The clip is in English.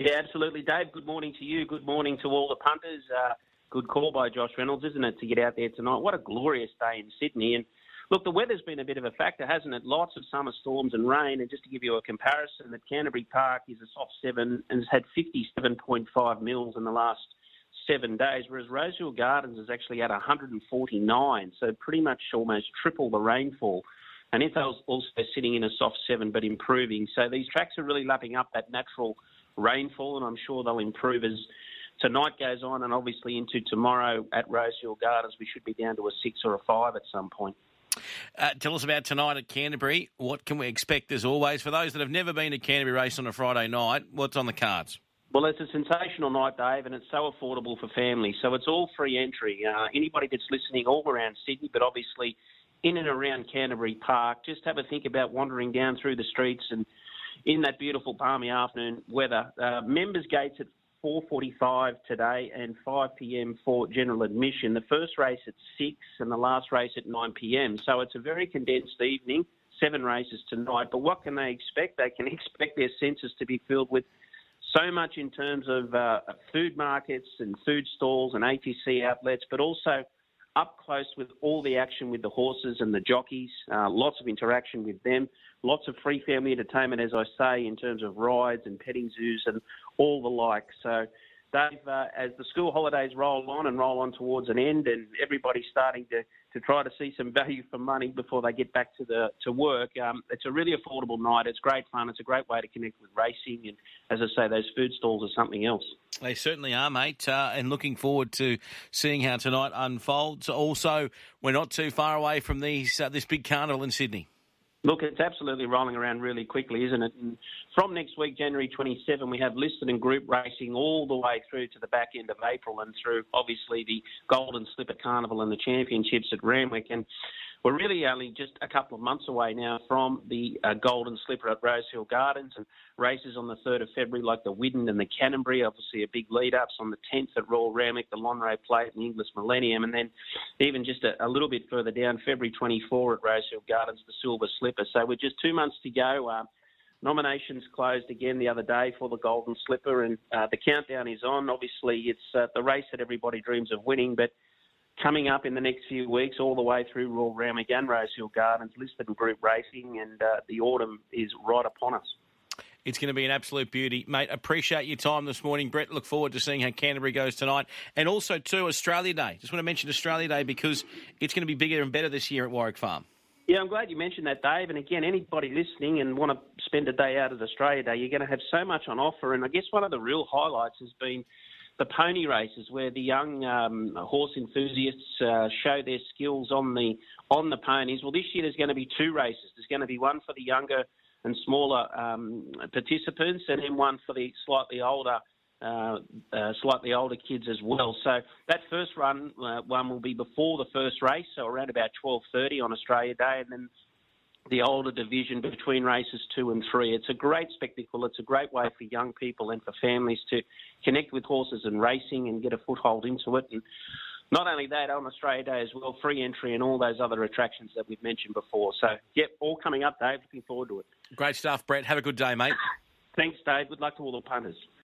Yeah, absolutely, Dave. Good morning to you. Good morning to all the punters. Uh, good call by Josh Reynolds, isn't it, to get out there tonight? What a glorious day in Sydney. And look, the weather's been a bit of a factor, hasn't it? Lots of summer storms and rain. And just to give you a comparison, that Canterbury Park is a soft seven and has had 57.5 mils in the last seven days, whereas Rosehill Gardens is actually at 149, so pretty much almost triple the rainfall. And Ithal's also sitting in a soft seven, but improving. So these tracks are really lapping up that natural rainfall, and I'm sure they'll improve as tonight goes on, and obviously into tomorrow at Rosehill Gardens, we should be down to a six or a five at some point. Uh, tell us about tonight at Canterbury. What can we expect as always? For those that have never been to Canterbury race on a Friday night, what's on the cards? Well, it's a sensational night, Dave, and it's so affordable for families. So it's all free entry. Uh, anybody that's listening all around Sydney, but obviously in and around Canterbury Park, just have a think about wandering down through the streets and in that beautiful balmy afternoon weather. Uh, members gates at 4:45 today and 5 p.m. for general admission. The first race at six and the last race at 9 p.m. So it's a very condensed evening. Seven races tonight, but what can they expect? They can expect their senses to be filled with so much in terms of uh, food markets and food stalls and ATC outlets, but also up close with all the action with the horses and the jockeys, uh, lots of interaction with them, lots of free family entertainment, as I say, in terms of rides and petting zoos and all the like. So Dave, uh, as the school holidays roll on and roll on towards an end, and everybody's starting to, to try to see some value for money before they get back to the to work, um, it's a really affordable night. It's great fun. It's a great way to connect with racing, and as I say, those food stalls are something else. They certainly are, mate. Uh, and looking forward to seeing how tonight unfolds. Also, we're not too far away from these uh, this big carnival in Sydney. Look, it's absolutely rolling around really quickly, isn't it? And from next week, January 27, we have listed and group racing all the way through to the back end of April and through, obviously, the Golden Slipper Carnival and the championships at Randwick. And we're really only just a couple of months away now from the uh, Golden Slipper at Rosehill Gardens and races on the 3rd of February like the Widden and the Canterbury, obviously a big lead ups on the 10th at Royal Randwick, the Lonhro Plate and the Inglis Millennium, and then even just a, a, little bit further down, February 24 at Rosehill Gardens, the Silver Slipper. So we're just two months to go. Uh, nominations closed again the other day for the Golden Slipper, and uh, the countdown is on. Obviously, it's uh, the race that everybody dreams of winning, but coming up in the next few weeks, all the way through Royal and Rosehill Gardens, listed group racing, and uh, the autumn is right upon us. It's going to be an absolute beauty, mate. Appreciate your time this morning, Brett. Look forward to seeing how Canterbury goes tonight, and also too Australia Day. Just want to mention Australia Day because it's going to be bigger and better this year at Warwick Farm. Yeah, I'm glad you mentioned that, Dave. And again, anybody listening and want to spend a day out at Australia Day, you're going to have so much on offer. And I guess one of the real highlights has been the pony races, where the young um, horse enthusiasts uh, show their skills on the on the ponies. Well, this year there's going to be two races. There's going to be one for the younger and smaller um, participants, and then one for the slightly older. Uh, uh, slightly older kids as well. So that first run uh, one will be before the first race, so around about 12:30 on Australia Day, and then the older division between races two and three. It's a great spectacle. It's a great way for young people and for families to connect with horses and racing and get a foothold into it. And not only that, on Australia Day as well, free entry and all those other attractions that we've mentioned before. So, yep, all coming up, Dave. Looking forward to it. Great stuff, Brett. Have a good day, mate. Thanks, Dave. Good luck to all the punters.